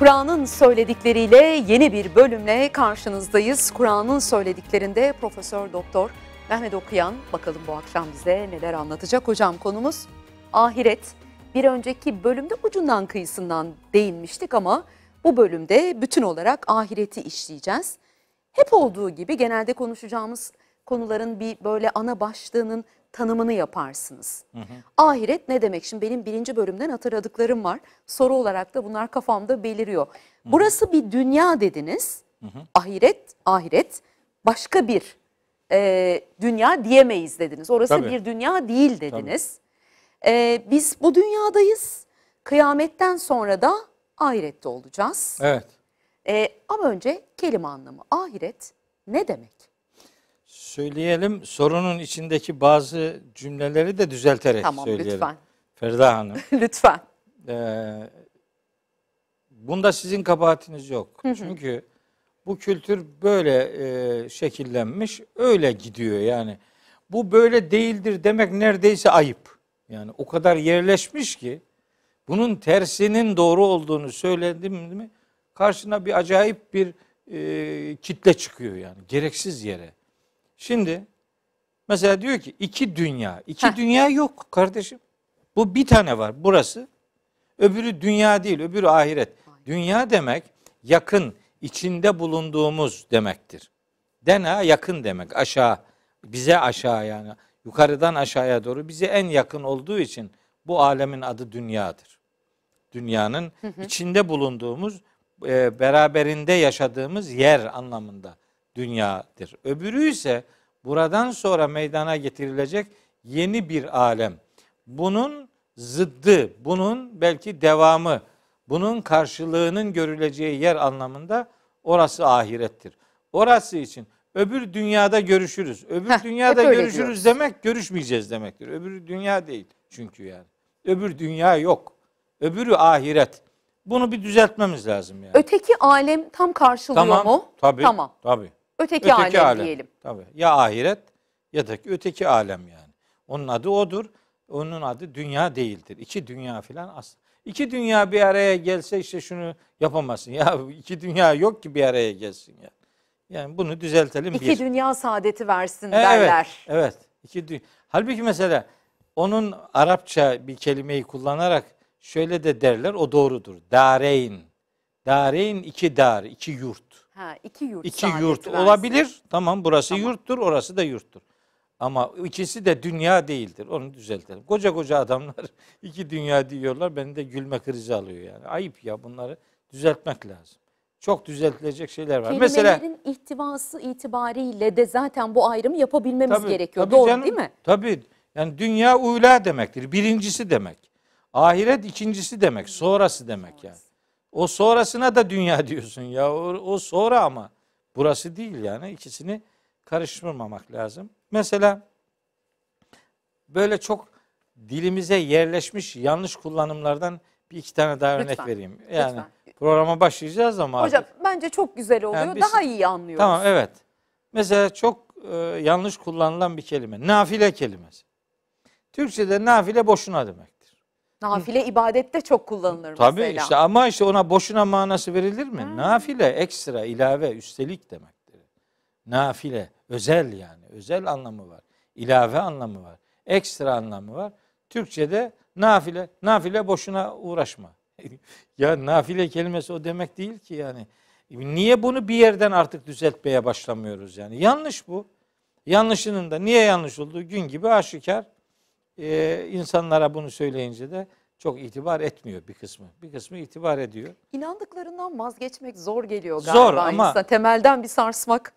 Kur'an'ın söyledikleriyle yeni bir bölümle karşınızdayız. Kur'an'ın söylediklerinde Profesör Doktor Mehmet Okuyan bakalım bu akşam bize neler anlatacak. Hocam konumuz ahiret. Bir önceki bölümde ucundan kıyısından değinmiştik ama bu bölümde bütün olarak ahireti işleyeceğiz. Hep olduğu gibi genelde konuşacağımız konuların bir böyle ana başlığının tanımını yaparsınız. Ahiret ne demek? Şimdi benim birinci bölümden hatırladıklarım var. Soru olarak da bunlar kafamda beliriyor. Burası bir dünya dediniz. Ahiret, ahiret başka bir e, dünya diyemeyiz dediniz. Orası Tabii. bir dünya değil dediniz. E, biz bu dünyadayız. Kıyametten sonra da ahirette olacağız. Evet. E, ama önce kelime anlamı. Ahiret ne demek? Söyleyelim sorunun içindeki bazı cümleleri de düzelterek Tamam söyleyelim. lütfen. Ferda Hanım. lütfen. Ee, bunda sizin kabahatiniz yok. Çünkü bu kültür böyle e, şekillenmiş, öyle gidiyor yani. Bu böyle değildir demek neredeyse ayıp. Yani o kadar yerleşmiş ki bunun tersinin doğru olduğunu söyledim mi karşına bir acayip bir e, kitle çıkıyor yani gereksiz yere. Şimdi mesela diyor ki iki dünya. iki Heh. dünya yok kardeşim. Bu bir tane var burası. Öbürü dünya değil, öbürü ahiret. Dünya demek yakın, içinde bulunduğumuz demektir. Dena yakın demek, aşağı, bize aşağı yani. Yukarıdan aşağıya doğru bize en yakın olduğu için bu alemin adı dünyadır. Dünyanın içinde bulunduğumuz, e, beraberinde yaşadığımız yer anlamında dünyadır. Öbürü ise buradan sonra meydana getirilecek yeni bir alem. Bunun zıddı, bunun belki devamı, bunun karşılığının görüleceği yer anlamında orası ahirettir. Orası için öbür dünyada görüşürüz. Öbür Heh, dünyada görüşürüz diyoruz. demek görüşmeyeceğiz demektir. Öbür dünya değil çünkü yani. Öbür dünya yok. Öbürü ahiret. Bunu bir düzeltmemiz lazım yani. Öteki alem tam karşılıyor tamam. mu? Tabii. Tamam. Tabii. Öteki, alem, diyelim. Tabii. Ya ahiret ya da ki öteki alem yani. Onun adı odur. Onun adı dünya değildir. İki dünya filan asla. İki dünya bir araya gelse işte şunu yapamazsın. Ya iki dünya yok ki bir araya gelsin ya. Yani bunu düzeltelim İki bir. dünya saadeti versin E, derler. Evet. Evet. İki dü- Halbuki mesela onun Arapça bir kelimeyi kullanarak şöyle de derler. O doğrudur. Dareyn. Dareyn iki dar, iki yurt. Ha, iki yurt İki yurt versin. olabilir. Tamam burası Tamam. yurttur, orası da yurttur. Ama ikisi de dünya değildir. Onu düzeltelim. Koca koca adamlar iki dünya diyorlar. Beni de gülme krizi alıyor yani. Ayıp ya bunları düzeltmek lazım. Çok düzeltilecek şeyler var. Mesela Kelimelerin ihtivası itibariyle de zaten bu ayrımı yapabilmemiz Tabii, gerekiyor. tabii Doğru canım. değil mi? Tabii. Yani dünya ula demektir. Birincisi demek. Ahiret ikincisi demek. Sonrası demek yani. O sonrasına da dünya diyorsun ya. O, o sonra ama burası değil yani. İkisini karıştırmamak lazım. Mesela böyle çok dilimize yerleşmiş yanlış kullanımlardan bir iki tane daha örnek Lütfen, vereyim. Yani lütfen. programa başlayacağız ama Hocam artık- bence çok güzel oluyor. Yani biz- Daha iyi anlıyoruz. Tamam evet. Mesela çok e, yanlış kullanılan bir kelime. Nafile kelimesi. Türkçe'de nafile boşuna demektir. Nafile ibadette çok kullanılır Tabii mesela. işte ama işte ona boşuna manası verilir mi? Nafile ekstra, ilave, üstelik demektir. Nafile, özel yani. Özel anlamı var. İlave anlamı var. Ekstra anlamı var. Türkçe'de nafile, nafile boşuna uğraşma. ya nafile kelimesi o demek değil ki yani. Niye bunu bir yerden artık düzeltmeye başlamıyoruz yani? Yanlış bu. Yanlışının da niye yanlış olduğu gün gibi aşikar. Ee, insanlara bunu söyleyince de çok itibar etmiyor bir kısmı. Bir kısmı itibar ediyor. İnandıklarından vazgeçmek zor geliyor Zor galiba ama- insana. Temelden bir sarsmak.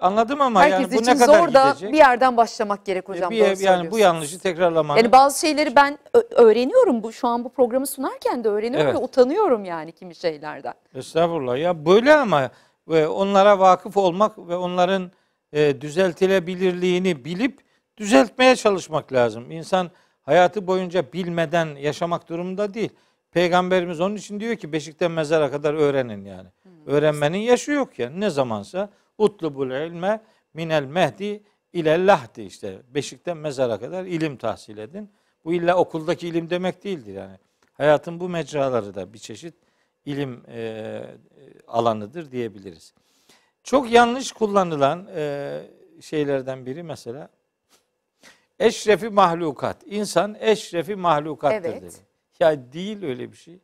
Anladım ama Herkes yani bu ne kadar zor da gidecek? bir yerden başlamak gerek E, hocam. bir- doğru yani bu yanlışı tekrarlamanın Yani bazı şeyleri ben öğreniyorum bu şu an bu programı sunarken de öğreniyorum Evet. ve utanıyorum yani kimi şeylerden. Estağfurullah ya böyle ama ve onlara vakıf olmak ve onların e, düzeltilebilirliğini bilip düzeltmeye çalışmak lazım. İnsan hayatı boyunca bilmeden yaşamak durumunda değil. Peygamberimiz onun için diyor ki beşikten mezara kadar öğrenin yani. Öğrenmenin yaşı yok yani. Ne zamansa utlubul ilme minel mehdi ile lahdi işte. Beşikten mezara kadar ilim tahsil edin. Bu illa okuldaki ilim demek değildir yani. Hayatın bu mecraları da bir çeşit ilim e, alanıdır diyebiliriz. Çok yanlış kullanılan e, şeylerden biri mesela eşrefi mahlukat. İnsan eşrefi mahlukattır Evet. dedi. Ya değil öyle bir şey.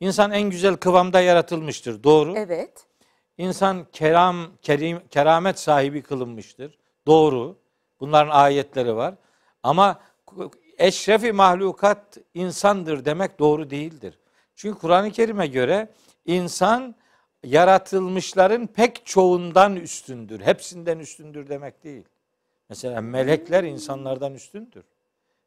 İnsan en güzel kıvamda yaratılmıştır. Doğru. Evet. İnsan keram, kerim, keramet sahibi kılınmıştır. Doğru. Bunların ayetleri var. Ama eşrefi mahlukat insandır demek doğru değildir. Çünkü Kur'an-ı Kerim'e göre insan yaratılmışların pek çoğundan üstündür. Hepsinden üstündür demek değil. Mesela melekler insanlardan üstündür.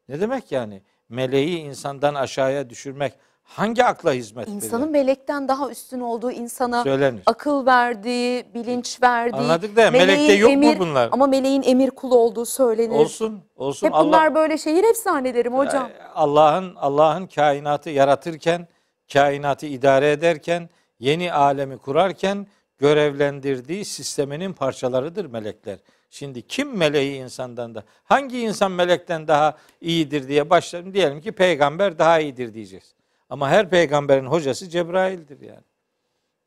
Ne demek yani? Meleği insandan aşağıya düşürmek hangi akla hizmet verir? İnsanın melekten daha üstün olduğu insana Söylenir. akıl verdiği, bilinç verdiği. Anladık da melekte yok mu emir- bunlar? Ama meleğin emir kulu olduğu söylenir. Olsun, olsun. Hep Allah- bunlar böyle şehir efsanelerim hocam. Ee, Allah'ın Allah'ın kainatı yaratırken, kainatı idare ederken, yeni alemi kurarken görevlendirdiği sisteminin parçalarıdır melekler. Şimdi kim meleği insandan da hangi insan melekten daha iyidir diye başlayalım diyelim ki peygamber daha iyidir diyeceğiz. Ama her peygamberin hocası Cebrail'dir yani.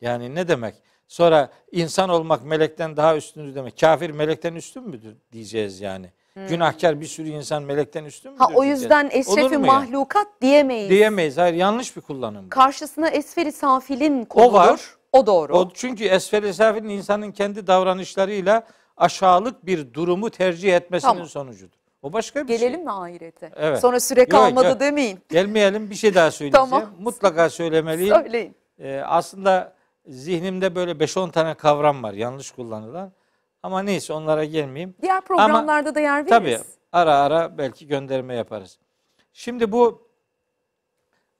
Yani ne demek? Sonra insan olmak melekten daha üstündür demek. Kafir melekten üstün müdür diyeceğiz yani. Günahkar bir sürü insan melekten üstün müdür? Hmm. Ha o yüzden ya? mahlukat diyemeyiz. Diyemeyiz. Hayır yanlış bir kullanım. bu. Karşısına esferi safilin kuludur. var. O doğru. O çünkü esfel safilin insanın kendi davranışlarıyla aşağılık bir durumu tercih etmesinin Tamam. sonucudur. O başka bir Gelelim şey. mi ahirete? Evet. Sonra süre kalmadı yok. demeyin. Gelmeyelim bir şey daha söyleyeceğim. Tamam. Mutlaka söylemeliyim. Söyleyin. Ee, aslında zihnimde böyle 5-10 tane kavram var yanlış kullanılan. Ama neyse onlara gelmeyeyim. Diğer programlarda da yer veririz. Tabii ara ara belki gönderme yaparız. Şimdi bu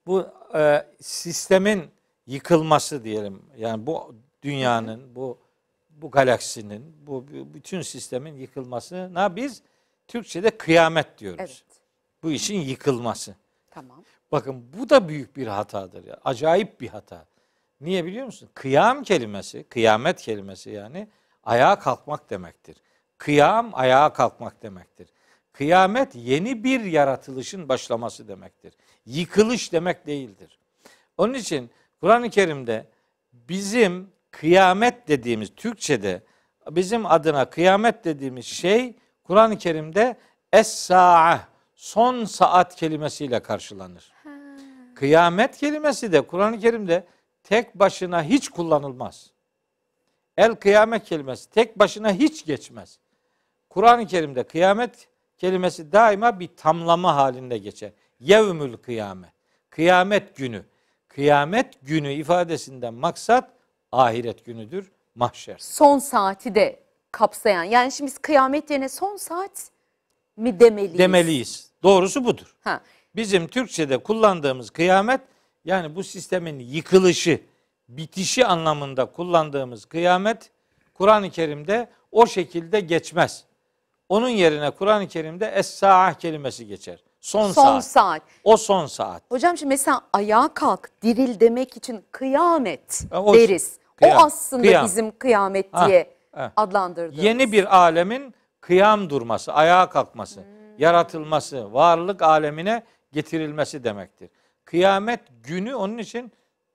bu e, sistemin yıkılması diyelim. Yani bu dünyanın, bu bu galaksinin, bu, bütün sistemin yıkılmasına biz Türkçe'de kıyamet diyoruz. Evet. Bu işin yıkılması. Tamam. Bakın bu da büyük bir hatadır ya. Acayip bir hata. Niye biliyor musun? Kıyam kelimesi, kıyamet kelimesi yani ayağa kalkmak demektir. Kıyam ayağa kalkmak demektir. Kıyamet yeni bir yaratılışın başlaması demektir. Yıkılış demek değildir. Onun için Kur'an-ı Kerim'de bizim kıyamet dediğimiz Türkçe'de bizim adına kıyamet dediğimiz şey Kur'an-ı Kerim'de es-sa'a son saat kelimesiyle karşılanır. Kıyamet kelimesi de Kur'an-ı Kerim'de tek başına hiç kullanılmaz. El kıyamet kelimesi tek başına hiç geçmez. Kur'an-ı Kerim'de kıyamet kelimesi daima bir tamlama halinde geçer. Yevmül kıyamet. Kıyamet günü. Kıyamet günü ifadesinden maksat ahiret günüdür, mahşer. Son saati de kapsayan. Yani şimdi biz kıyamet yerine son saat mi demeliyiz? Demeliyiz. Doğrusu budur. Ha. Bizim Türkçe'de kullandığımız kıyamet yani bu sistemin yıkılışı, bitişi anlamında kullandığımız kıyamet Kur'an-ı Kerim'de o şekilde geçmez. Onun yerine Kur'an-ı Kerim'de es-saah kelimesi geçer. Son, Son saat. saat. O son saat. Hocam şimdi mesela ayağa kalk, diril demek için kıyamet o- deriz. Kıyam, o aslında kıyam. bizim kıyamet Ha, diye ha. adlandırdığımız. Yeni bir alemin kıyam durması, ayağa kalkması, yaratılması, varlık alemine getirilmesi demektir. Kıyamet günü onun için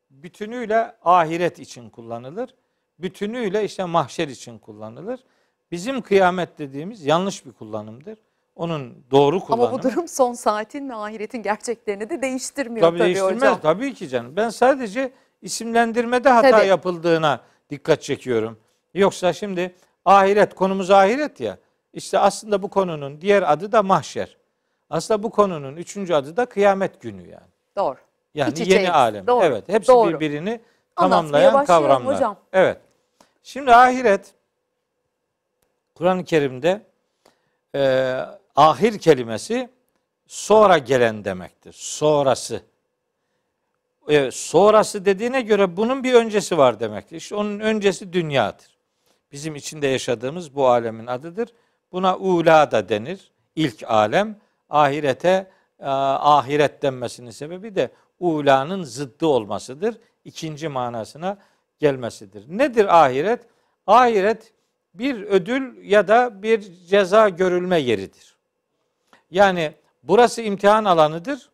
bütünüyle ahiret için kullanılır. Bütünüyle işte mahşer için kullanılır. Bizim kıyamet dediğimiz yanlış bir kullanımdır. Onun doğru kullanımı. Ama bu durum son saatin ve ahiretin gerçeklerini de değiştirmiyor Tabii tabii, değiştirmez. hocam. Tabii ki canım. Ben sadece isimlendirmede hata Tabii. yapıldığına dikkat çekiyorum. Yoksa şimdi ahiret konumuz ahiret ya. İşte aslında bu konunun diğer adı da mahşer. Aslında bu konunun üçüncü adı da kıyamet günü yani. Doğru. Yani İç yeni alem. Doğru. Evet, hepsi Doğru. birbirini tamamlayan kavramlar. hocam. Evet. Şimdi ahiret Kur'an-ı Kerim'de e, ahir kelimesi sonra gelen demektir. Sonrası. E, sonrası dediğine göre bunun bir öncesi var demektir. İşte onun öncesi dünyadır. Bizim içinde yaşadığımız bu alemin adıdır. Buna ula da denir. İlk alem. Ahirete e, ahiret denmesinin sebebi de ulanın zıddı olmasıdır. İkinci manasına gelmesidir. Nedir ahiret? Ahiret bir ödül ya da bir ceza görülme yeridir. Yani burası imtihan alanıdır.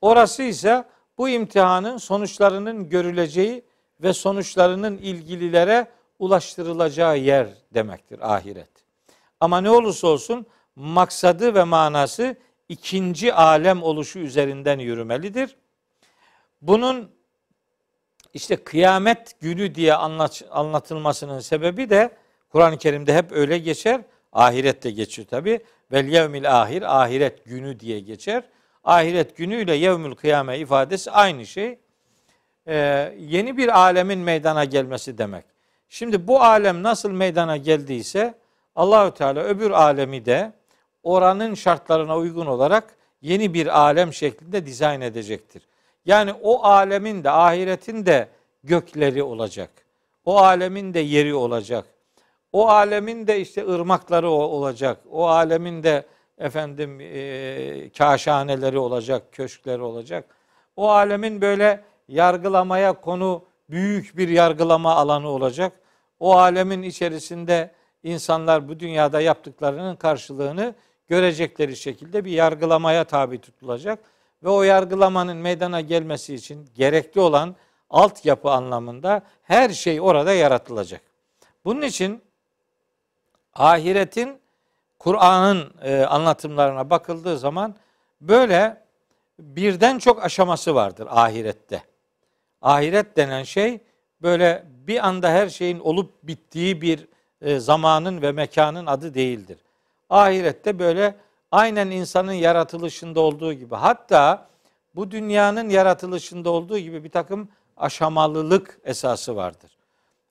Orası ise bu imtihanın sonuçlarının görüleceği ve sonuçlarının ilgililere ulaştırılacağı yer demektir ahiret. Ama ne olursa olsun maksadı ve manası ikinci alem oluşu üzerinden yürümelidir. Bunun işte kıyamet günü diye anlat, anlatılmasının sebebi de Kur'an-ı Kerim'de hep öyle geçer. Ahirette geçiyor tabi. Vel yevmil ahir ahiret günü diye geçer. Ahiret günü ile yevmül kıyame ifadesi aynı şey. Ee, yeni bir alemin meydana gelmesi demek. Şimdi bu alem nasıl meydana geldiyse Allahü Teala öbür alemi de oranın şartlarına uygun olarak yeni bir alem şeklinde dizayn edecektir. Yani o alemin de ahiretin de gökleri olacak. O alemin de yeri olacak. O alemin de işte ırmakları olacak. O alemin de efendim e, kaşhaneleri olacak, köşkleri olacak. O alemin böyle yargılamaya konu büyük bir yargılama alanı olacak. O alemin içerisinde insanlar bu dünyada yaptıklarının karşılığını görecekleri şekilde bir yargılamaya tabi tutulacak ve o yargılamanın meydana gelmesi için gerekli olan altyapı anlamında her şey orada yaratılacak. Bunun için ahiretin Kur'an'ın e, anlatımlarına bakıldığı zaman böyle birden çok aşaması vardır ahirette. Ahiret denen şey böyle bir anda her şeyin olup bittiği bir e, zamanın ve mekanın adı değildir. Ahirette böyle aynen insanın yaratılışında olduğu gibi hatta bu dünyanın yaratılışında olduğu gibi bir takım aşamalılık esası vardır.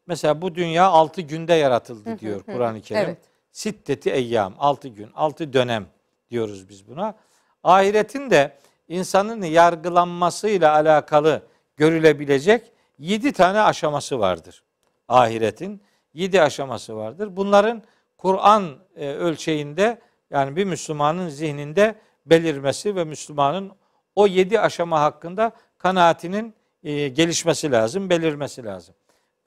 Mesela bu dünya altı günde yaratıldı diyor Kur'an-ı Kerim. Evet. Sitteti eyyam, altı gün, altı dönem diyoruz biz buna. Ahiretin de insanın yargılanmasıyla alakalı görülebilecek yedi tane aşaması vardır. Ahiretin yedi aşaması vardır. Bunların Kur'an e, ölçeğinde yani bir Müslümanın zihninde belirmesi ve Müslümanın o yedi aşama hakkında kanaatinin e, gelişmesi lazım, belirmesi lazım.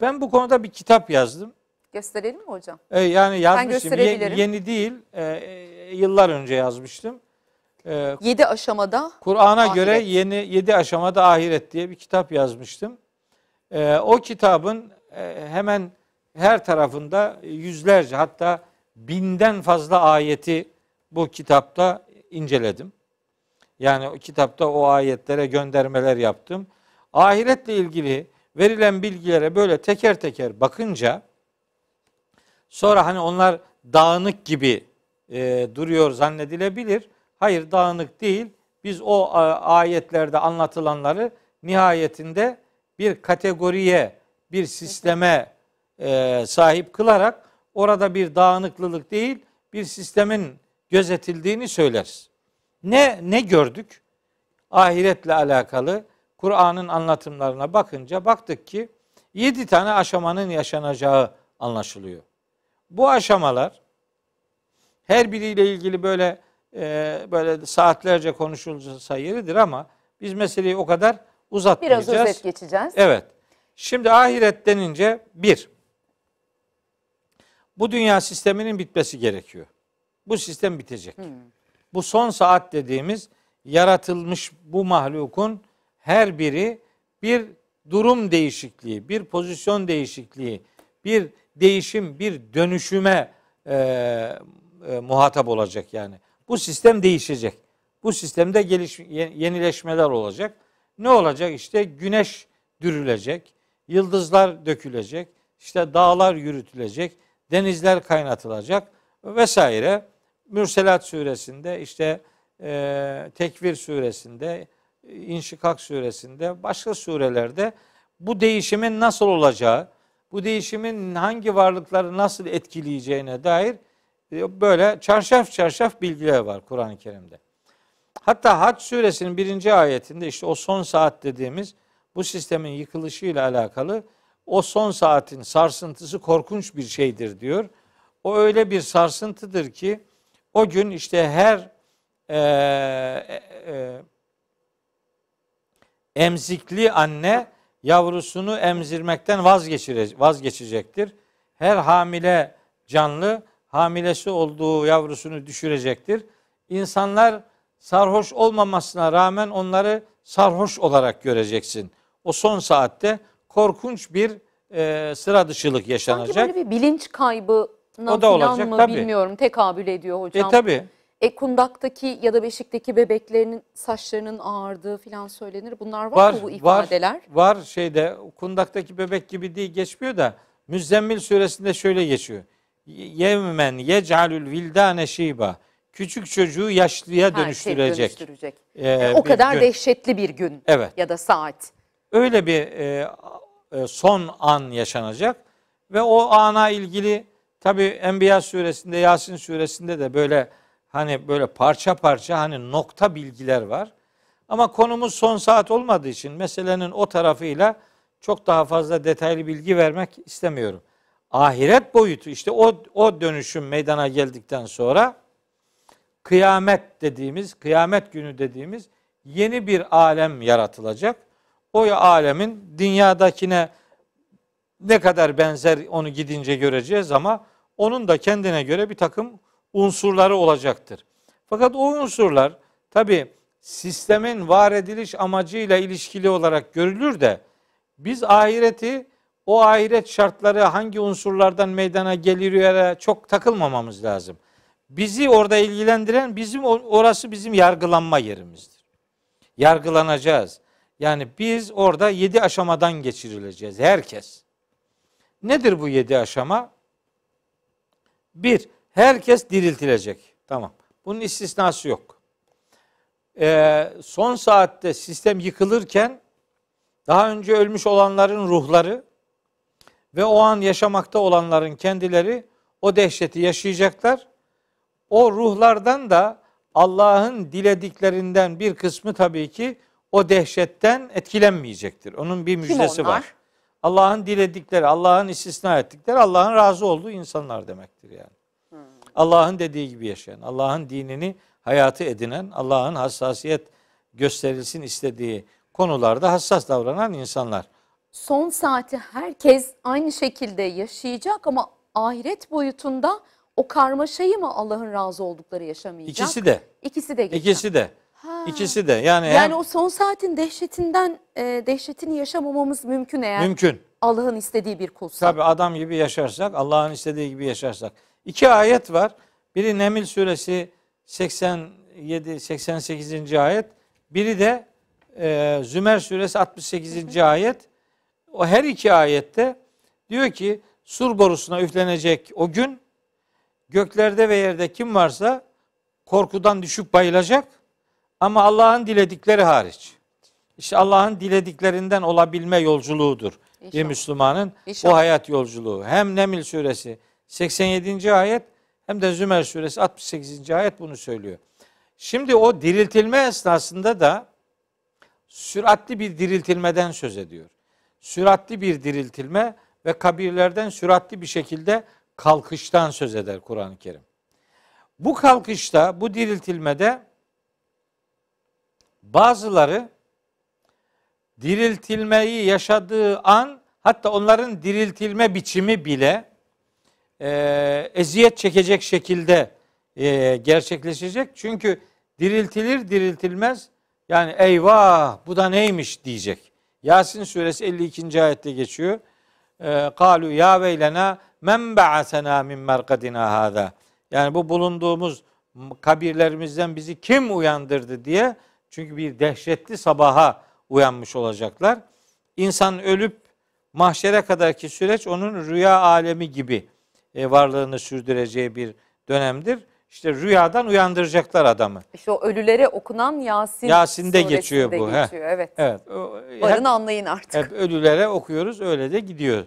Ben bu konuda bir kitap yazdım. Gösterelim mi hocam? E, yani yazmışım. Ye, yeni değil. E, e, yıllar önce yazmıştım. E, yedi aşamada Kur'an'a göre yeni yedi aşamada ahiret diye bir kitap yazmıştım. E, o kitabın e, hemen her tarafında yüzlerce hatta binden fazla ayeti bu kitapta inceledim. Yani o kitapta o ayetlere göndermeler yaptım. Ahiretle ilgili verilen bilgilere böyle teker teker bakınca sonra hani onlar dağınık gibi e, duruyor zannedilebilir. Hayır dağınık değil. Biz o ayetlerde anlatılanları nihayetinde bir kategoriye, bir sisteme e, sahip kılarak orada bir dağınıklılık değil, bir sistemin gözetildiğini söyleriz. Ne ne gördük? Ahiretle alakalı Kur'an'ın anlatımlarına bakınca baktık ki yedi tane aşamanın yaşanacağı anlaşılıyor. Bu aşamalar her biriyle ilgili böyle e, böyle saatlerce konuşulsa yeridir ama biz meseleyi o kadar uzatmayacağız. Biraz özet geçeceğiz. Evet. Şimdi ahiret denince bir, bu dünya sisteminin bitmesi gerekiyor. Bu sistem bitecek. Hmm. Bu son saat dediğimiz yaratılmış bu mahlukun her biri bir durum değişikliği, bir pozisyon değişikliği, bir değişim, bir dönüşüme e, e, muhatap olacak yani. Bu sistem değişecek. Bu sistemde geliş, yenileşmeler olacak. Ne olacak? İşte güneş dürülecek, yıldızlar dökülecek, işte dağlar yürütülecek, denizler kaynatılacak vesaire. Mürselat suresinde işte e, Tekvir suresinde, İnşikak suresinde, başka surelerde bu değişimin nasıl olacağı, bu değişimin hangi varlıkları nasıl etkileyeceğine dair e, böyle çarşaf çarşaf bilgiler var Kur'an-ı Kerim'de. Hatta Hac suresinin birinci ayetinde işte o son saat dediğimiz bu sistemin yıkılışıyla alakalı o son saatin sarsıntısı korkunç bir şeydir diyor. O öyle bir sarsıntıdır ki o gün işte her e, e, e, emzikli anne yavrusunu emzirmekten vazgeçire, vazgeçecektir. Her hamile canlı hamilesi olduğu yavrusunu düşürecektir. İnsanlar sarhoş olmamasına rağmen onları sarhoş olarak göreceksin. O son saatte korkunç bir e, sıra dışılık Sanki yaşanacak. böyle bir bilinç kaybına O da olacak, mı tabii. bilmiyorum tekabül ediyor E hocam. E, kundaktaki ya da beşikteki bebeklerin saçlarının ağardığı falan söylenir. Bunlar var, Var, mı bu var, ifadeler? var şeyde kundaktaki bebek gibi değil geçmiyor da Müzzemmil suresinde şöyle geçiyor. Yevmen yec'alül vildane şiba. Küçük çocuğu yaşlıya Ha, şey, dönüştürecek. dönüştürecek. e, o kadar gün. dehşetli bir gün Evet. ya da saat. Öyle bir e, e, son an yaşanacak ve o ana ilgili tabi Enbiya suresinde Yasin suresinde de böyle hani böyle parça parça hani nokta bilgiler var. Ama konumuz son saat olmadığı için meselenin o tarafıyla çok daha fazla detaylı bilgi vermek istemiyorum. Ahiret boyutu işte o o dönüşüm meydana geldikten sonra kıyamet dediğimiz, kıyamet günü dediğimiz yeni bir alem yaratılacak. O alemin dünyadakine ne kadar benzer onu gidince göreceğiz ama onun da kendine göre bir takım unsurları olacaktır. Fakat o unsurlar tabi sistemin var ediliş amacıyla ilişkili olarak görülür de biz ahireti o ahiret şartları hangi unsurlardan meydana geliyor çok takılmamamız lazım. Bizi orada ilgilendiren bizim orası bizim yargılanma yerimizdir. Yargılanacağız. Yani biz orada yedi aşamadan geçirileceğiz. Herkes. Nedir bu yedi aşama? Bir, herkes diriltilecek. Tamam. Bunun istisnası yok. Ee, son saatte sistem yıkılırken daha önce ölmüş olanların ruhları ve o an yaşamakta olanların kendileri o dehşeti yaşayacaklar. O ruhlardan da Allah'ın dilediklerinden bir kısmı tabii ki o dehşetten etkilenmeyecektir. Onun bir müjdesi var. Allah'ın diledikleri, Allah'ın istisna ettikleri, Allah'ın razı olduğu insanlar demektir yani. Allah'ın dediği gibi yaşayan, Allah'ın dinini hayatı edinen, Allah'ın hassasiyet gösterilsin istediği konularda hassas davranan insanlar. Son saati herkes aynı şekilde yaşayacak ama ahiret boyutunda o karmaşayı mı Allah'ın razı oldukları yaşamayacak? İkisi de. İkisi de geçecek. İkisi de. Ha. İkisi de. Yani, Yani hem o son saatin dehşetinden e, dehşetini yaşamamamız mümkün eğer mümkün. Allah'ın istediği bir kulsa. Tabi adam gibi yaşarsak, Allah'ın istediği gibi yaşarsak. İki ayet var. Biri Nemil suresi 87 88. ayet. Biri de e, Zümer suresi 68. ayet. O her iki ayette diyor ki sur borusuna üflenecek o gün göklerde ve yerde kim varsa korkudan düşüp bayılacak ama Allah'ın diledikleri hariç. İşte Allah'ın dilediklerinden olabilme yolculuğudur. Bir İnşallah. Müslümanın İnşallah. o hayat yolculuğu. Hem Nemil suresi 87. ayet hem de Zümer suresi 68. ayet bunu söylüyor. Şimdi o diriltilme esnasında da süratli bir diriltilmeden söz ediyor. Süratli bir diriltilme ve kabirlerden süratli bir şekilde kalkıştan söz eder Kur'an-ı Kerim. Bu kalkışta, bu diriltilmede bazıları diriltilmeyi yaşadığı an hatta onların diriltilme biçimi bile e, eziyet çekecek şekilde e, gerçekleşecek. Çünkü diriltilir diriltilmez yani eyvah bu da neymiş diyecek. Yasin suresi 52. ayette geçiyor. E, Kalu ya veylena men ba'asena min merkadina hada. Yani bu bulunduğumuz kabirlerimizden bizi kim uyandırdı diye. Çünkü bir dehşetli sabaha uyanmış olacaklar. İnsan ölüp mahşere kadarki süreç onun rüya alemi gibi e, varlığını sürdüreceği bir dönemdir. İşte rüyadan uyandıracaklar adamı. İşte o ölülere okunan Yasin Yasin'de geçiyor bu, he. Geçiyor, evet. Evet. o- Varın hep- anlayın artık. hep ölülere okuyoruz öyle de gidiyor.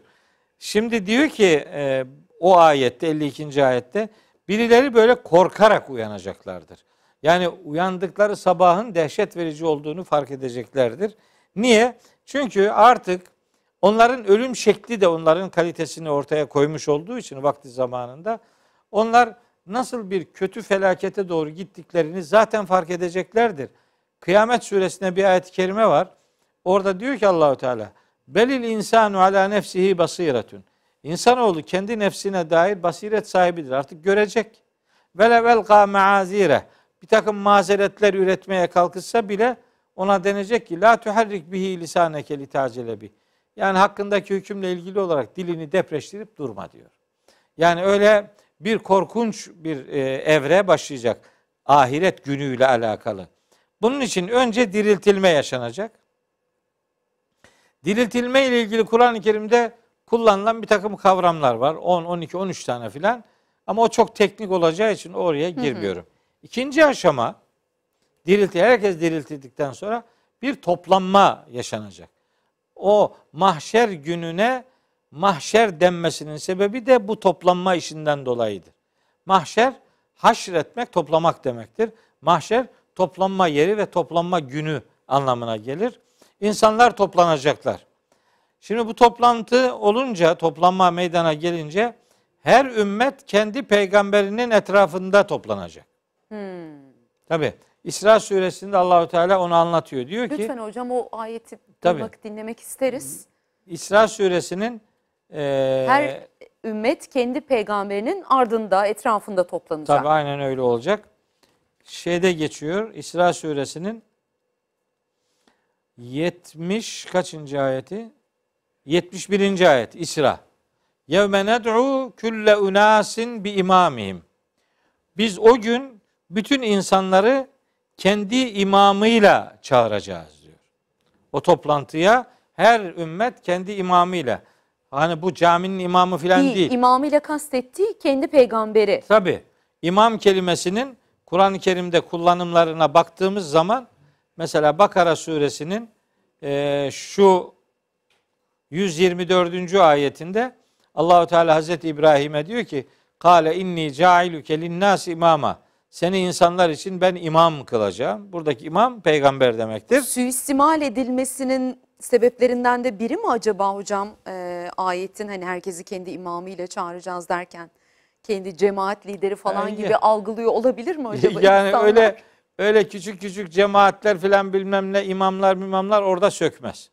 Şimdi diyor ki e, o ayette 52. ayette birileri böyle korkarak uyanacaklardır. Yani uyandıkları sabahın dehşet verici olduğunu fark edeceklerdir. Niye? Çünkü artık onların ölüm şekli de onların kalitesini ortaya koymuş olduğu için vakti zamanında onlar nasıl bir kötü felakete doğru gittiklerini zaten fark edeceklerdir. Kıyamet suresinde bir ayet-i kerime var. Orada diyor ki Allahu Teala belil insanu ala nefsihi basiretun. İnsanoğlu kendi nefsine dair basiret sahibidir. Artık görecek. Velevel ka maazire. Bir takım mazeretler üretmeye kalkışsa bile ona denecek ki la tuharrik bihi lisaneke litacele bih. Yani hakkındaki hükümle ilgili olarak dilini depreştirip durma diyor. Yani öyle bir korkunç bir e, evre başlayacak ahiret günüyle alakalı. Bunun için önce diriltilme yaşanacak. Diriltilme ile ilgili Kur'an-ı Kerim'de kullanılan bir takım kavramlar var. 10, 12, 13 tane filan. Ama o çok teknik olacağı için oraya girmiyorum. İkinci aşama dirilti herkes diriltildikten sonra bir toplanma yaşanacak. O mahşer gününe mahşer denmesinin sebebi de bu toplanma işinden dolayıdır. Mahşer haşretmek, toplamak demektir. Mahşer toplanma yeri ve toplanma günü anlamına gelir. İnsanlar toplanacaklar. Şimdi bu toplantı olunca, toplanma meydana gelince her ümmet kendi peygamberinin etrafında toplanacak. Hmm. Tabi İsra suresinde Allahu Teala onu anlatıyor. Diyor ki Lütfen hocam o ayeti Tabii. duymak, dinlemek isteriz. İsra suresinin e, Her ümmet kendi peygamberinin ardında, etrafında toplanacak. Tabi aynen öyle olacak. Şeyde geçiyor İsra suresinin 70 kaçıncı ayeti? 71. ayet İsra. Yevme ned'u külle unasin bi imamihim. Biz o gün bütün insanları kendi imamıyla çağıracağız. O toplantıya her ümmet kendi imamıyla. Hani bu caminin imamı filan Değil, değil. imamıyla kastettiği kendi peygamberi. Tabi imam kelimesinin Kur'an-ı Kerim'de kullanımlarına baktığımız zaman mesela Bakara suresinin e, şu 124. ayetinde Allahu Teala Hazreti İbrahim'e diyor ki Kale inni cailuke linnas imama. Seni insanlar için ben imam kılacağım. Buradaki imam peygamber demektir. Suistimal edilmesinin sebeplerinden de biri mi acaba hocam e, ayetin hani herkesi kendi imamıyla çağıracağız derken kendi cemaat lideri falan Yani- gibi algılıyor olabilir mi acaba? yani insanlar? öyle öyle küçük küçük cemaatler filan bilmem ne imamlar imamlar orada sökmez.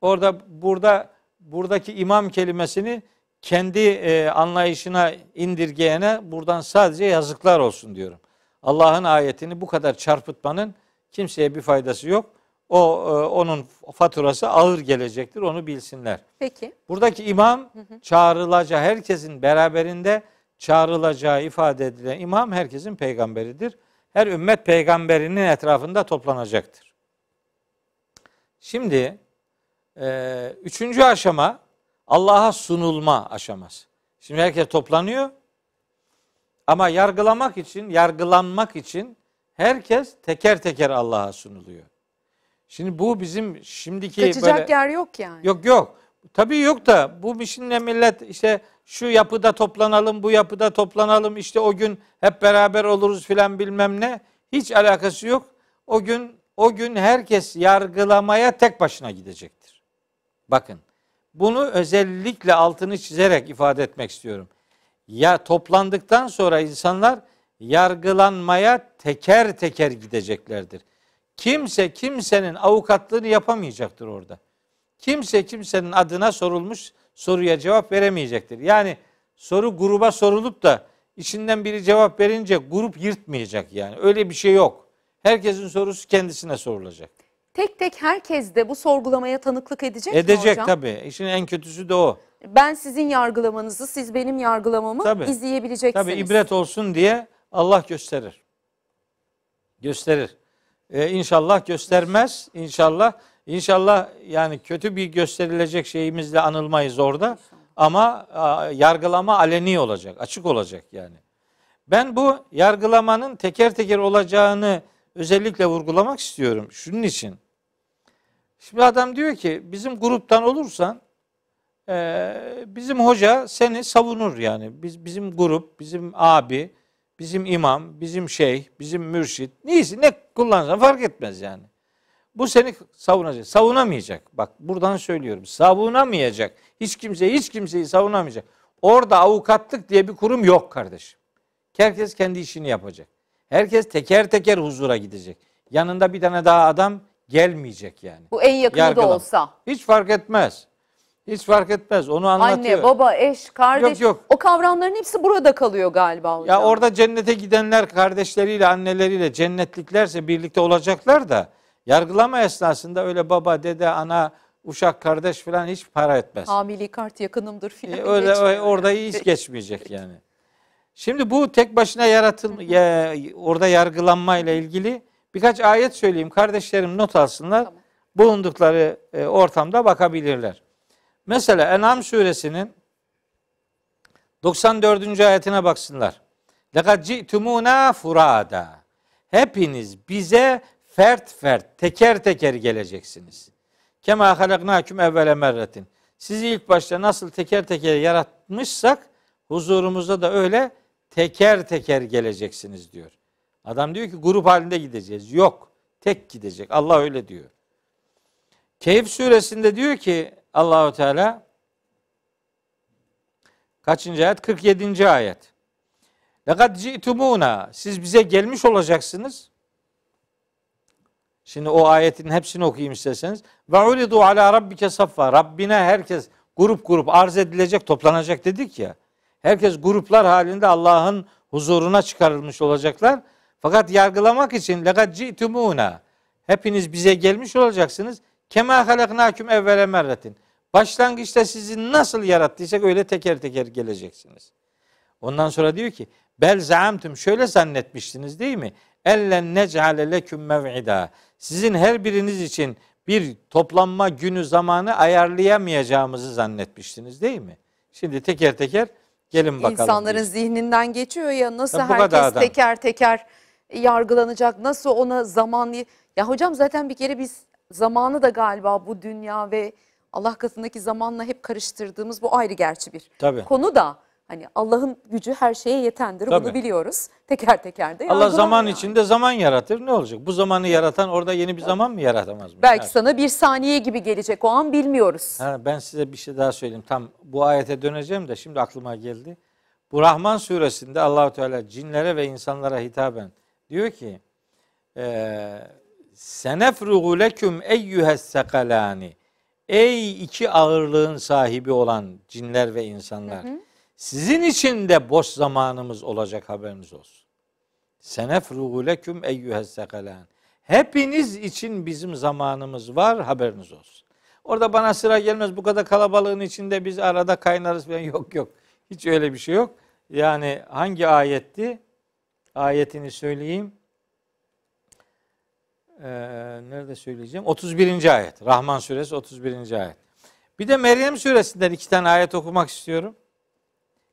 Orada burada buradaki imam kelimesini kendi e, anlayışına indirgeyene buradan sadece yazıklar olsun diyorum. Allah'ın ayetini bu kadar çarpıtmanın kimseye bir faydası yok. O e, onun faturası ağır gelecektir. Onu bilsinler. Peki. Buradaki imam çağrılacağı herkesin beraberinde çağrılacağı ifade edilen imam herkesin peygamberidir. Her ümmet peygamberinin etrafında toplanacaktır. Şimdi e, üçüncü aşama Allah'a sunulma aşaması. Şimdi herkes toplanıyor ama yargılamak için, yargılanmak için herkes teker teker Allah'a sunuluyor. Şimdi bu bizim şimdiki Kaçacak böyle... yer yok yani. Yok yok. Tabii yok da bu işinle millet işte şu yapıda toplanalım, bu yapıda toplanalım, işte o gün hep beraber oluruz filan bilmem ne. Hiç alakası yok. O gün o gün herkes yargılamaya tek başına gidecektir. Bakın. Bunu özellikle altını çizerek ifade etmek istiyorum. Ya toplandıktan sonra insanlar yargılanmaya teker teker gideceklerdir. Kimse kimsenin avukatlığını yapamayacaktır orada. Kimse kimsenin adına sorulmuş soruya cevap veremeyecektir. Yani soru gruba sorulup da içinden biri cevap verince grup yırtmayacak yani. Öyle bir şey yok. Herkesin sorusu kendisine sorulacak. Tek tek herkes de bu sorgulamaya tanıklık edecek, mi Edecek hocam? tabii. İşin en kötüsü de o. Ben sizin yargılamanızı, siz benim yargılamamı Tabii. izleyebileceksiniz. Tabii ibret olsun diye Allah gösterir. Gösterir. Ee, inşallah göstermez. İnşallah İnşallah yani kötü bir gösterilecek şeyimizle anılmayız orada. Ama a, yargılama aleni olacak, açık olacak yani. Ben bu yargılamanın teker teker olacağını özellikle vurgulamak istiyorum. Şunun için. Şimdi adam diyor ki bizim gruptan olursan e, bizim hoca seni savunur yani. Biz bizim grup, bizim abi, bizim imam, bizim şeyh, bizim mürşit neyse ne kullanırsan fark etmez yani. Bu seni savunacak. Savunamayacak. Bak buradan söylüyorum. Savunamayacak. Hiç kimse hiç kimseyi savunamayacak. Orada avukatlık diye bir kurum yok kardeşim. Herkes kendi işini yapacak. Herkes teker teker huzura gidecek. Yanında bir tane daha adam gelmeyecek yani. Bu en yakını Yargılama. da olsa. Hiç fark etmez. Hiç fark etmez. Onu anlatıyor. Anne, baba, eş, kardeş. Yok, yok. O kavramların hepsi burada kalıyor galiba hocam. Ya orada cennete gidenler kardeşleriyle, anneleriyle cennetliklerse birlikte olacaklar da Yargılama esnasında öyle baba, dede, ana, uşak, kardeş falan hiç para etmez. Hamili kart yakınımdır filan. öyle geçmiyor. orada hiç geçmeyecek yani. Şimdi bu tek başına yaratıl ya, orada yargılanma ile ilgili birkaç ayet söyleyeyim. Kardeşlerim not alsınlar. Tamam. Bulundukları e, ortamda bakabilirler. Mesela En'am suresinin 94. ayetine baksınlar. Lekad ci'tumuna furada. Hepiniz bize fert fert, teker teker geleceksiniz. Kema halaknaküm evvele merretin. Sizi ilk başta nasıl teker teker yaratmışsak huzurumuzda da öyle teker teker geleceksiniz diyor. Adam diyor ki grup halinde gideceğiz. Yok. Tek gidecek. Allah öyle diyor. Keyif suresinde diyor ki Allahu Teala kaçıncı ayet? 47. ayet. Lekad ci'tumuna siz bize gelmiş olacaksınız. Şimdi o ayetin hepsini okuyayım isterseniz. Ve ulidu ala rabbike saffa. Rabbine herkes grup grup arz edilecek, toplanacak dedik ya. Herkes gruplar halinde Allah'ın huzuruna çıkarılmış olacaklar. Fakat yargılamak için lekad ci'tumuna hepiniz bize gelmiş olacaksınız. Kema halaknaküm evvele merretin. Başlangıçta sizi nasıl yarattıysak öyle teker teker geleceksiniz. Ondan sonra diyor ki bel zaamtum şöyle zannetmiştiniz değil mi? Ellen nec'ale leküm mev'ida. Sizin her biriniz için bir toplanma günü zamanı ayarlayamayacağımızı zannetmiştiniz değil mi? Şimdi teker teker gelin bakalım. İnsanların biz. zihninden geçiyor ya nasıl Ya herkes teker teker yargılanacak, nasıl ona zaman... Ya hocam zaten bir kere biz zamanı da galiba bu dünya ve Allah katındaki zamanla hep karıştırdığımız bu ayrı gerçi bir Tabii. konu da hani Allah'ın gücü her şeye yetendir Tabii. bunu biliyoruz. Teker teker de Allah zaman yani. içinde zaman yaratır. Ne olacak? Bu zamanı yaratan orada yeni bir zaman mı yaratamaz mı? Belki Ha. sana bir saniye gibi gelecek o an bilmiyoruz. Ha, ben size bir şey daha söyleyeyim. Tam bu ayete döneceğim de şimdi aklıma geldi. Bu Rahman suresinde Allahu Teala cinlere ve insanlara hitaben diyor ki eee senefrugu leküm eyyühes sekalani Ey iki ağırlığın sahibi olan cinler ve insanlar. Sizin için de boş zamanımız olacak haberiniz olsun. Senefrugu leküm eyyühes sekalan. Hepiniz için bizim zamanımız var haberiniz olsun. Orada bana sıra gelmez bu kadar kalabalığın içinde biz arada kaynarız falan yok yok. Hiç öyle bir şey yok. Yani hangi ayetti? Ayetini söyleyeyim. Ee, nerede söyleyeceğim? 31. ayet. Rahman suresi 31. ayet. Bir de Meryem suresinden iki tane ayet okumak istiyorum.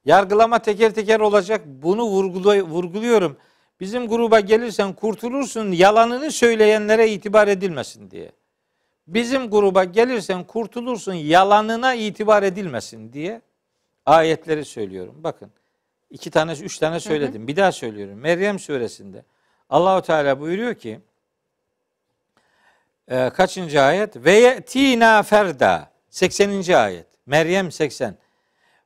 Yargılama teker teker olacak. Bunu vurgulu- vurguluyorum. Bizim gruba gelirsen kurtulursun yalanını söyleyenlere itibar edilmesin diye. Bizim gruba gelirsen kurtulursun yalanına itibar edilmesin diye ayetleri söylüyorum. Bakın iki tane üç tane söyledim. Bir daha söylüyorum. Meryem suresinde Allahu Teala buyuruyor ki e, kaçıncı ayet? Ve ye'tina ferda 80. ayet. Meryem 80.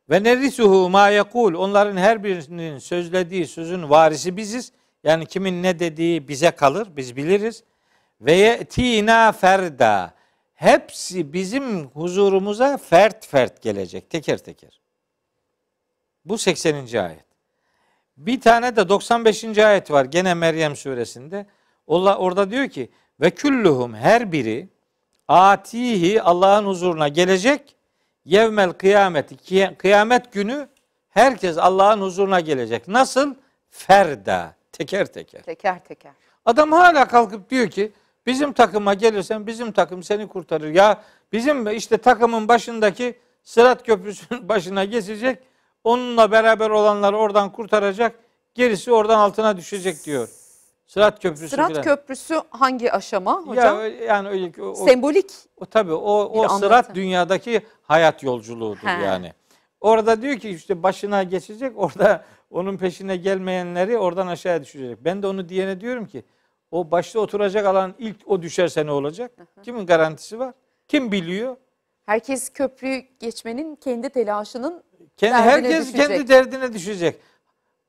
Ve nerisuhu ma yekul. Onların her birinin sözlediği sözün varisi biziz. Yani kimin ne dediği bize kalır. Biz biliriz. Ve ye'tina ferda. Hepsi bizim huzurumuza fert fert gelecek. Teker teker. Bu 80. ayet. Bir tane de 95. ayet var gene Meryem suresinde. Ola- Orada diyor ki ve külluhum her biri atihi Allah'ın huzuruna gelecek. Yevmel kıyameti kıyamet günü herkes Allah'ın huzuruna gelecek. Nasıl? Ferda. Teker teker. Teker teker. Adam hala kalkıp diyor ki bizim takıma gelirsen bizim takım seni kurtarır. Ya bizim işte takımın başındaki Sırat Köprüsü'nün başına geçecek. Onunla beraber olanlar oradan kurtaracak. Gerisi oradan altına düşecek diyor. Sırat Köprüsü Sırat filan. Köprüsü hangi aşama hocam? Ya yani öyle o, Sembolik. o tabii o, o anlatı. sırat dünyadaki hayat yolculuğudur He. yani. Orada diyor ki işte başına geçecek orada onun peşine gelmeyenleri oradan aşağıya düşecek. Ben de onu diyene diyorum ki o başta oturacak alan ilk o düşerse ne olacak? Kimin garantisi var? Kim biliyor? Herkes köprüyü geçmenin kendi telaşının Kendi, Derdine herkes düşecek. kendi derdine düşecek.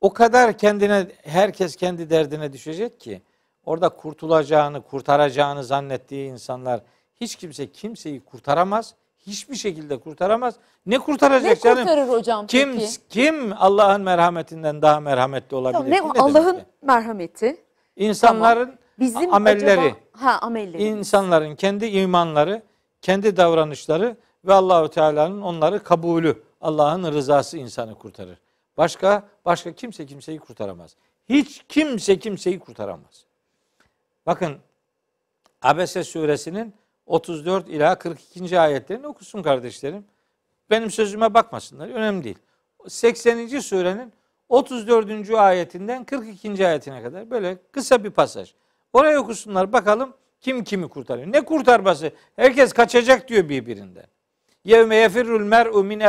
O kadar kendine herkes kendi derdine düşecek ki orada kurtulacağını, kurtaracağını zannettiği insanlar hiç kimse kimseyi kurtaramaz. Hiçbir şekilde kurtaramaz. Ne kurtaracak ne canım? kurtarır hocam Kim peki? kim Allah'ın merhametinden daha merhametli olabilir? Tamam, ne? Ne Allah'ın merhameti. insanların Bizim amelleri acaba Ha amelleri. İnsanların kendi imanları, kendi davranışları ve Allahu Teala'nın onları kabulü, Allah'ın rızası insanı kurtarır. Başka başka kimse kimseyi kurtaramaz. Hiç kimse kimseyi kurtaramaz. Bakın Abese suresinin 34 ila 42. ayetlerini okusun kardeşlerim. Benim sözüme bakmasınlar. Önemli değil. 80. surenin 34. ayetinden 42. ayetine kadar böyle kısa bir pasaj. Orayı okusunlar bakalım kim kimi kurtarıyor. Ne kurtarması? Herkes kaçacak diyor birbirinden. Yevme yefirrul mer'u min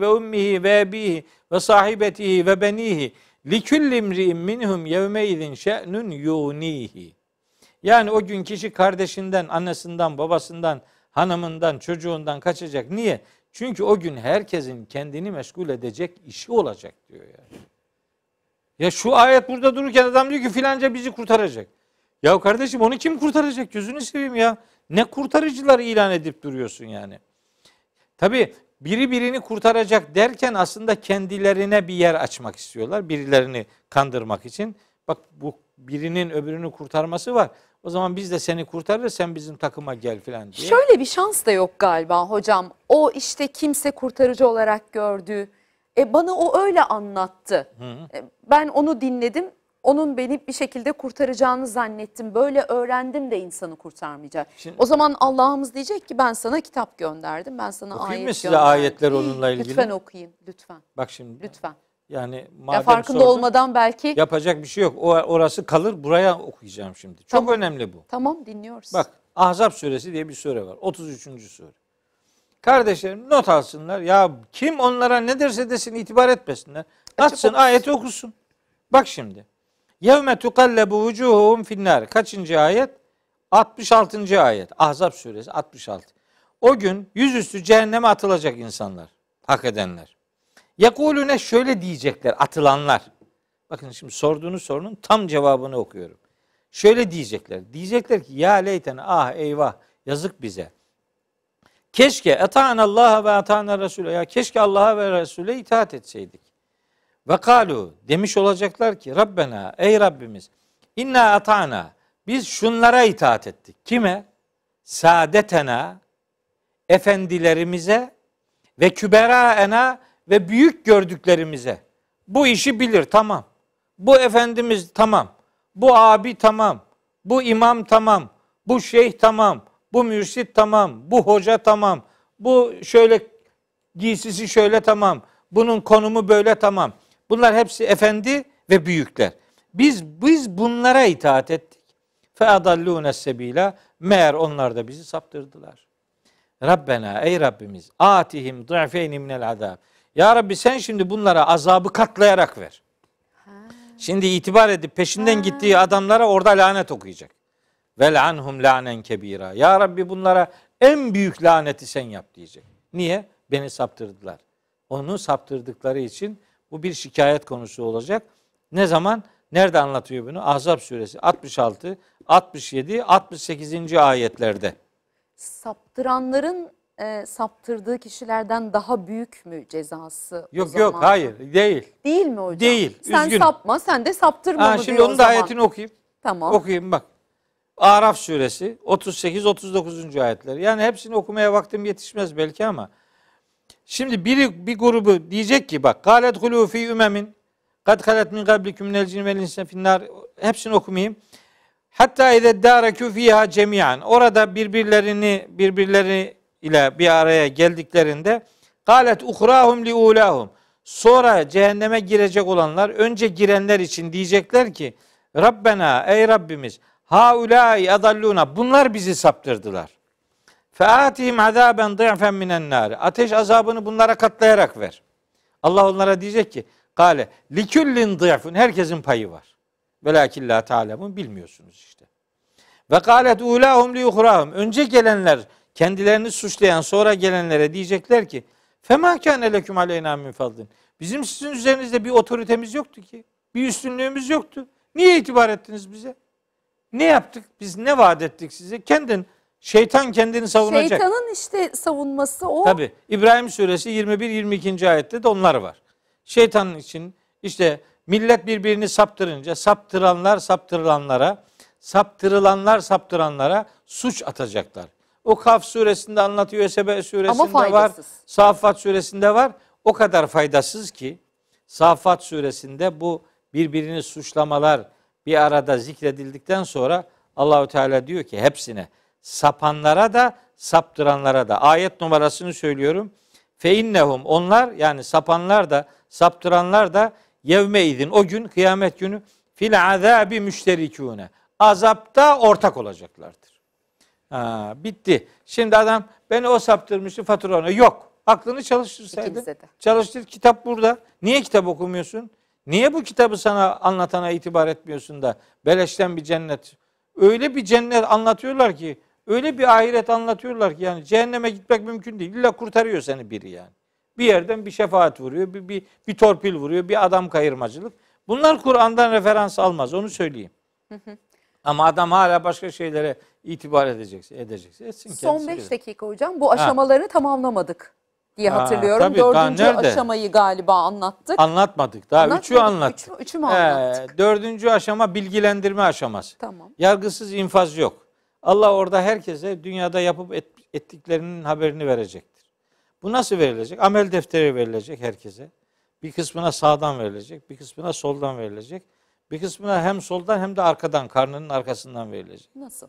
ve ummihi ve ebihi ve sahibetihi ve benihi likulli imri'in minhum yevme izin şe'nun yunihi. Yani o gün kişi kardeşinden, annesinden, babasından, hanımından, çocuğundan kaçacak. Niye? Çünkü o gün herkesin kendini meşgul edecek işi olacak diyor yani. Ya şu ayet burada dururken adam diyor ki filanca bizi kurtaracak. Ya kardeşim onu kim kurtaracak? Gözünü seveyim ya. Ne kurtarıcılar ilan edip duruyorsun yani. Tabi biri birini kurtaracak derken aslında kendilerine bir yer açmak istiyorlar. Birilerini kandırmak için. Bak bu birinin öbürünü kurtarması var. O zaman biz de seni kurtarırız sen bizim takıma gel filan diye. Şöyle bir şans da yok galiba hocam. O işte kimse kurtarıcı olarak gördü. E bana o öyle anlattı. E, ben onu dinledim. Onun beni bir şekilde kurtaracağını zannettim. Böyle öğrendim de insanı kurtarmayacak. Şimdi- o zaman Allah'ımız diyecek ki ben sana kitap gönderdim. Ben sana Okuyayım ayet mı size gönderdim. ayetler onunla ilgili? Lütfen okuyayım. Lütfen. Bak şimdi. Lütfen. Yani Ya madem farkında sordun, olmadan belki. yapacak bir şey yok. O orası kalır. Buraya okuyacağım şimdi. Çok Tamam. önemli bu. Tamam dinliyoruz. Bak Ahzab suresi diye bir sure var. 33. sure. Kardeşlerim not alsınlar. Ya kim onlara ne derse desin itibar etmesinler. Açsın okusun. ayeti okusun. Bak şimdi. Yevme tukallabu vucuhum finnar. Kaçıncı ayet? 66. ayet. Ahzab suresi 66. O gün yüzüstü cehenneme atılacak insanlar. Hak edenler. Yekulüne şöyle diyecekler atılanlar. Bakın şimdi sorduğunuz sorunun tam cevabını okuyorum. Şöyle diyecekler. Diyecekler ki ya leyten ah eyvah yazık bize. Keşke etan Allah'a ve etan Resulü. Ya keşke Allah'a ve Resul'e itaat etseydik. Ve kalu demiş olacaklar ki Rabbena ey Rabbimiz inna atana biz şunlara itaat ettik. Kime? Saadetena efendilerimize ve küberaena ve büyük gördüklerimize. Bu işi bilir tamam. Bu efendimiz tamam. Bu abi tamam. Bu imam tamam. Bu şeyh tamam. Bu mürşit tamam. Bu hoca tamam. Bu şöyle giysisi şöyle tamam. Bunun konumu böyle tamam. Bunlar hepsi efendi ve büyükler. Biz biz bunlara itaat ettik. Fe adallûne sebila. Meğer onlar da bizi saptırdılar. Rabbena ey Rabbimiz atihim du'feyni minel azab. Ya Rabbi sen şimdi bunlara azabı katlayarak ver. Şimdi itibar edip peşinden gittiği adamlara orada lanet okuyacak. Ve anhum lanen kebira. Ya Rabbi bunlara en büyük laneti sen yap diyecek. Niye? Beni saptırdılar. Onu saptırdıkları için bu bir şikayet konusu olacak. Ne zaman? Nerede anlatıyor bunu? Ahzab suresi 66, 67, 68. ayetlerde. Saptıranların e, saptırdığı kişilerden daha büyük mü cezası? Yok yok hayır değil. Değil mi hocam? Değil, Sen üzgünüm. sapma sen de saptırma Ha, mı şimdi onun da ayetini okuyayım. Tamam. Okuyayım bak. Araf suresi 38-39. ayetler. Yani hepsini okumaya vaktim yetişmez belki ama. Şimdi biri bir grubu diyecek ki bak. Galet hulu fi ümemin. Kad halet min qablikum minel cin vel. Hepsini okumayayım. Hatta ide darekü fiha. Orada birbirlerini birbirleri ile bir araya geldiklerinde galet uhrahum li ulahum. Sonra cehenneme girecek olanlar önce girenler için diyecekler ki Rabbena ey Rabbimiz haulâi adalluna bunlar bizi saptırdılar. Featihim azaben dı'fen minen nâri. Ateş azabını bunlara katlayarak ver. Allah onlara diyecek ki Kale liküllin dı'fun herkesin payı var. Velakin la ta'lemun bilmiyorsunuz işte. Ve kâlet ulâhum li. Önce gelenler kendilerini suçlayan sonra gelenlere diyecekler ki Fema kâne leküm aleyna min. Bizim sizin üzerinizde bir otoritemiz yoktu ki. Bir üstünlüğümüz yoktu. Niye itibar ettiniz bize? Ne yaptık? Biz ne vaat ettik size? Kendin, şeytan kendini savunacak. Şeytanın işte savunması o. Tabi İbrahim suresi 21-22. ayette de onlar var. Şeytanın için işte millet birbirini saptırınca saptıranlar saptırılanlara saptırılanlar saptıranlara suç atacaklar. O Kaf suresinde anlatıyor, Sebe suresinde var. Safat suresinde var. O kadar faydasız ki Safat suresinde bu birbirini suçlamalar bir arada zikredildikten sonra Allahü Teala diyor ki hepsine sapanlara da saptıranlara da ayet numarasını söylüyorum. Fe innehum onlar yani sapanlar da saptıranlar da yevme idin o gün kıyamet günü fil azabi müşterikune azapta ortak olacaklardır. Ha, bitti. Şimdi adam beni o saptırmıştı fatura ona. Yok. Aklını de. Çalıştır. Kitap burada. Niye kitap okumuyorsun? Niye bu kitabı sana anlatana itibar etmiyorsun da beleşten bir cennet. Öyle bir cennet anlatıyorlar ki, öyle bir ahiret anlatıyorlar ki yani cehenneme gitmek mümkün değil. İlla kurtarıyor seni biri yani. Bir yerden bir şefaat vuruyor, bir, bir, bir torpil vuruyor, bir adam kayırmacılık. Bunlar Kur'an'dan referans almaz, onu söyleyeyim. Ama adam hala başka şeylere itibar edecekse, edecekse etsin Son kendisi 5 bilir. dakika hocam. Bu aşamalarını tamamlamadık diye Ha, hatırlıyorum. tabii, Dördüncü aşamayı galiba anlattık. Anlatmadık. Daha Anlatmadık. üçü anlattık. Üç üçü mü anlattık? Ee, dördüncü aşama bilgilendirme aşaması. Tamam. Yargısız infaz yok. Allah orada herkese dünyada yapıp et- ettiklerinin haberini verecektir. Bu nasıl verilecek? Amel defteri verilecek herkese. Bir kısmına sağdan verilecek, bir kısmına soldan verilecek. Bir kısmına hem soldan hem de arkadan, karnının arkasından verilecek. Nasıl?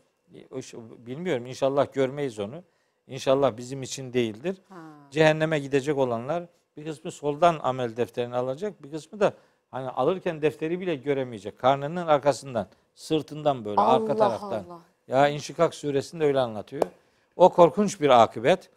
İş- Bilmiyorum inşallah görmeyiz onu. İnşallah bizim için değildir. Ha. Cehenneme gidecek olanlar bir kısmı soldan amel defterini alacak, bir kısmı da hani alırken defteri bile göremeyecek. Karnının arkasından, sırtından böyle arka Allah taraftan. Allah. Ya İnşikak suresinde öyle anlatıyor. O korkunç bir akıbet.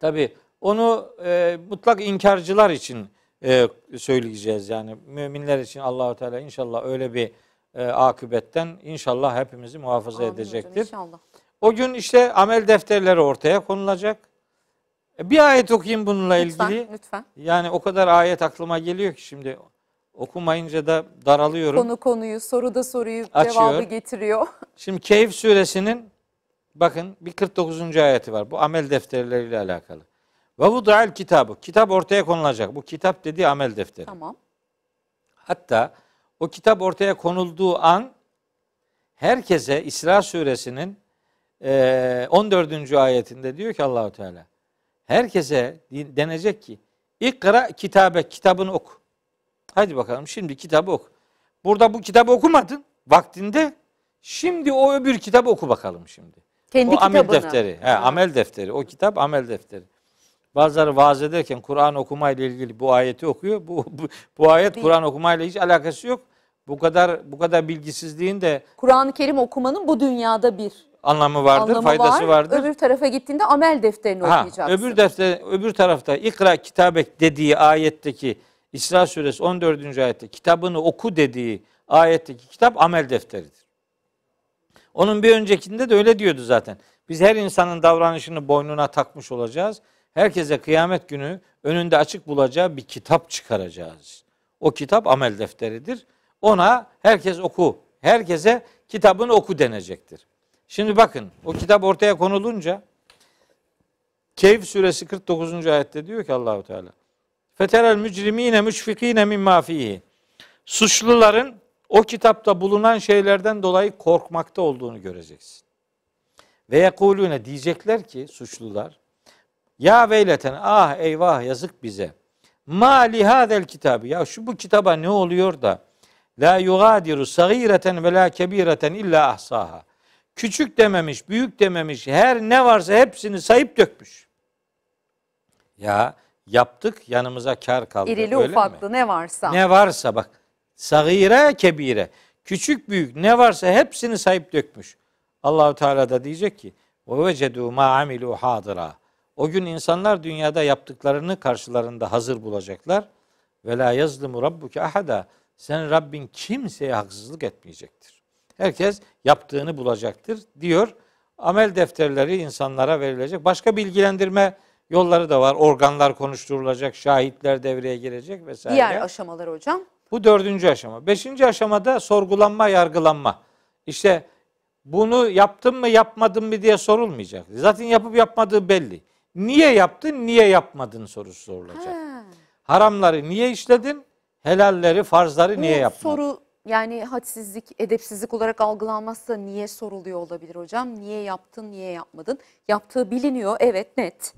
Tabi onu e, mutlak inkarcılar için e, söyleyeceğiz yani müminler için Allahu Teala inşallah öyle bir e, akıbetten inşallah hepimizi muhafaza Amin hocam, edecektir. inşallah. O gün işte amel defterleri ortaya konulacak. E, Bir ayet okuyayım bununla Lütfen, ilgili. lütfen. Yani o kadar ayet aklıma geliyor ki şimdi okumayınca da daralıyorum. Konu konuyu, soruda soruyu Açıyor. cevabı getiriyor. Şimdi Keyif suresinin bakın bir 49. ayeti var. Bu amel defterleriyle alakalı. Ve vuda'el kitabı. Kitap ortaya konulacak. Bu kitap dediği amel defteri. tamam. Hatta o kitap ortaya konulduğu an herkese İsra suresinin eee, 14. ayetinde diyor ki Allahu Teala herkese denecek ki ikra kitabe kitabını oku. Hadi bakalım şimdi kitabı oku. Burada bu kitabı okumadın vaktinde. Şimdi o öbür kitabı oku bakalım şimdi. Kendi o amel kitabını. defteri. He, Ha. amel defteri. O kitap amel defteri. Bazıları vaaz ederken Kur'an okumayla ilgili bu ayeti okuyor. Bu bu, bu ayet. Kur'an okumayla hiç alakası yok. Bu kadar bu kadar bilgisizliğin de Kur'an-ı Kerim okumanın bu dünyada bir anlamı vardır, anlamı faydası var. vardır. Öbür tarafa gittiğinde amel defterini Ha, okuyacaksın. öbür defter öbür tarafta ikra kitabek dediği ayetteki İsra suresi 14. ayette kitabını oku dediği ayetteki kitap amel defteridir. Onun bir öncekinde de öyle diyordu zaten. Biz her insanın davranışını boynuna takmış olacağız. Herkese kıyamet günü önünde açık bulacağı bir kitap çıkaracağız. O kitap amel defteridir. Ona herkes oku. Herkese kitabını oku denecektir. Şimdi bakın o kitap ortaya konulunca Keyf suresi 49. ayette diyor ki Allahu Teala. Feterel mücrimine müşfikine mimma fihi. Suçluların o kitapta bulunan şeylerden dolayı korkmakta olduğunu göreceksin. Ve yekulune diyecekler ki suçlular ya veyleten ah eyvah yazık bize. Ma li hadel kitabı ya şu bu kitaba ne oluyor da la yugadiru sagireten ve la kebireten illa ahsaha. Küçük dememiş, büyük dememiş, her ne varsa hepsini sayıp dökmüş. Ya yaptık yanımıza kar kaldı. İrili öyle mi? ufaklı ne varsa. Ne varsa bak. Sagire kebire. Küçük büyük ne varsa hepsini sayıp dökmüş. Allahu Teala da diyecek ki ve vecedu ma amilu hadira. O gün insanlar dünyada yaptıklarını karşılarında hazır bulacaklar. Ve la yazlimu rabbuke ahada. Sen Rabbin kimseye haksızlık etmeyecektir. Herkes yaptığını bulacaktır diyor. Amel defterleri insanlara verilecek. Başka bilgilendirme yolları da var. Organlar konuşturulacak, şahitler devreye girecek vesaire. Diğer aşamalar hocam. Bu dördüncü aşama. Beşinci aşamada sorgulanma, yargılanma. İşte bunu yaptın mı yapmadın mı diye sorulmayacak. Zaten yapıp yapmadığı belli. Niye yaptın, niye yapmadın sorusu sorulacak. Ha. Haramları niye işledin, helalleri, farzları niye Bu yapmadın? soru yani hadsizlik, edepsizlik olarak algılanmazsa niye soruluyor olabilir hocam? Niye yaptın, niye yapmadın? Yaptığı biliniyor, evet net.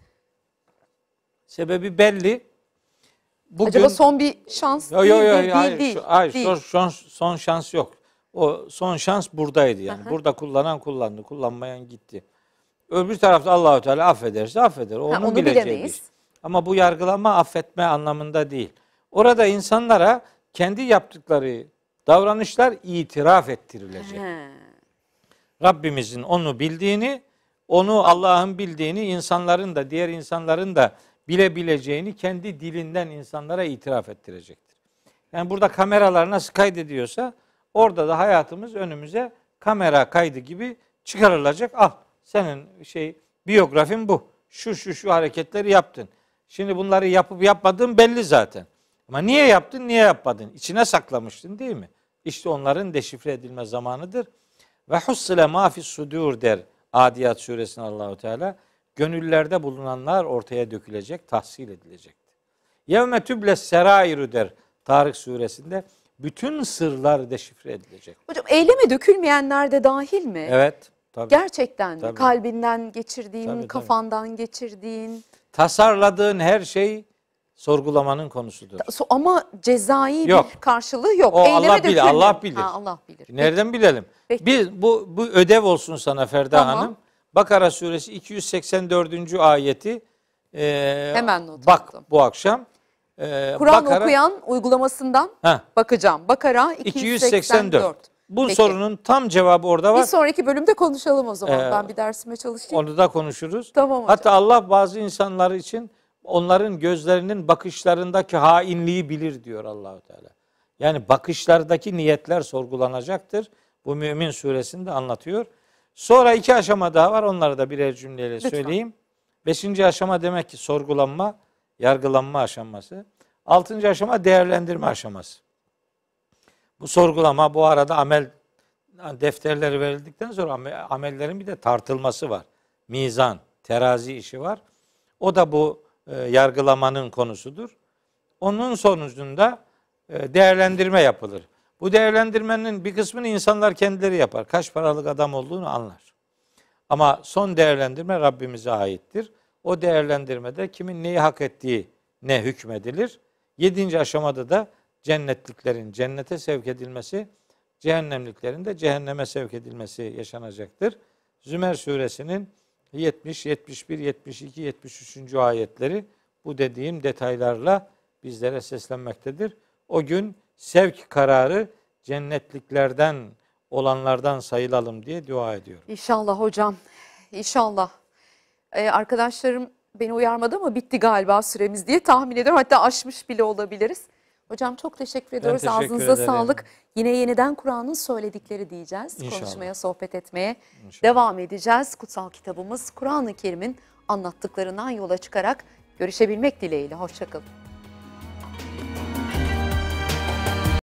Sebebi belli. Bugün, Acaba son bir şans Yo, değil, yo, yo, değil, hayır, değil, şu- hayır, değil. Son, son, şans yok. O son şans buradaydı yani. Aha. Burada kullanan kullandı, kullanmayan gitti. Öbür tarafta Allahu Teala affederse affeder. O Ha, onu bileceği bir bilemeyiz. Ama bu yargılama affetme anlamında değil. Orada insanlara kendi yaptıkları davranışlar itiraf ettirilecek. He. Rabbimizin onu bildiğini, onu Allah'ın bildiğini, insanların da diğer insanların da bilebileceğini kendi dilinden insanlara itiraf ettirecektir. Yani burada kameralar nasıl kaydediyorsa orada da hayatımız önümüze kamera kaydı gibi çıkarılacak. Al senin şey biyografin bu. Şu şu şu hareketleri yaptın. Şimdi bunları yapıp yapmadığın belli zaten. Ama niye yaptın, niye yapmadın? İçine saklamıştın değil mi? İşte onların deşifre edilme zamanıdır. Ve hussile ma fis sudur der Adiyat suresinde Allahu Teala. Gönüllerde bulunanlar ortaya dökülecek, tahsil edilecektir. Yevme tüble serairu der Tarık suresinde. Bütün sırlar deşifre edilecek. Hocam eyleme dökülmeyenler de dahil mi? Evet. Tabii. Gerçekten? Tabii. Kalbinden geçirdiğin, Tabii, tabii. kafandan geçirdiğin. Tasarladığın her şey sorgulamanın konusudur. Ama cezai Yok. bir karşılığı yok. O Eyleme Allah bilir. Allah bilir. Ha, Allah bilir. Nereden bilelim? Peki. Biz bu bu ödev olsun sana Ferda Tamam. Hanım. Bakara suresi 284. ayeti e, Hemen not bak aldım. bu akşam. E, Kur'an Bakara- okuyan uygulamasından Heh, bakacağım. Bakara 284. 284. Bu Peki. sorunun tam cevabı orada Bir var. sonraki bölümde konuşalım o zaman. Ee, ben bir dersime çalışayım. Onu da konuşuruz. Tamam hocam. Hatta Allah bazı insanlar için onların gözlerinin bakışlarındaki hainliği bilir diyor Allahu Teala. Yani bakışlardaki niyetler sorgulanacaktır. Bu Mümin suresinde anlatıyor. Sonra iki aşama daha var. Onları da birer cümleyle Lütfen. söyleyeyim. Beşinci aşama demek ki sorgulanma, yargılanma aşaması. Altıncı aşama değerlendirme aşaması. Bu sorgulama bu arada amel defterleri verildikten sonra ame- amellerin bir de tartılması var. Mizan, terazi işi var. O da bu e, yargılamanın konusudur. Onun sonucunda e, değerlendirme yapılır. Bu değerlendirmenin bir kısmını insanlar kendileri yapar. Kaç paralık adam olduğunu anlar. Ama son değerlendirme Rabbimize aittir. O değerlendirmede kimin neyi hak ettiği ne hükmedilir. Yedinci aşamada da cennetliklerin cennete sevk edilmesi, cehennemliklerin de cehenneme sevk edilmesi yaşanacaktır. Zümer suresinin 70, 71, 72, 73. ayetleri bu dediğim detaylarla bizlere seslenmektedir. O gün sevk kararı cennetliklerden olanlardan sayılalım diye dua ediyorum. İnşallah hocam. İnşallah. Ee, arkadaşlarım beni uyarmadı ama bitti galiba süremiz diye tahmin ediyorum. Hatta aşmış bile olabiliriz. Hocam çok teşekkür ediyoruz. teşekkür Ağzınıza ederim. sağlık. Yine yeniden Kur'an'ın söyledikleri diyeceğiz. İnşallah. Konuşmaya, sohbet etmeye İnşallah. devam edeceğiz. Kutsal kitabımız Kur'an-ı Kerim'in anlattıklarından yola çıkarak görüşebilmek dileğiyle. Hoşçakalın.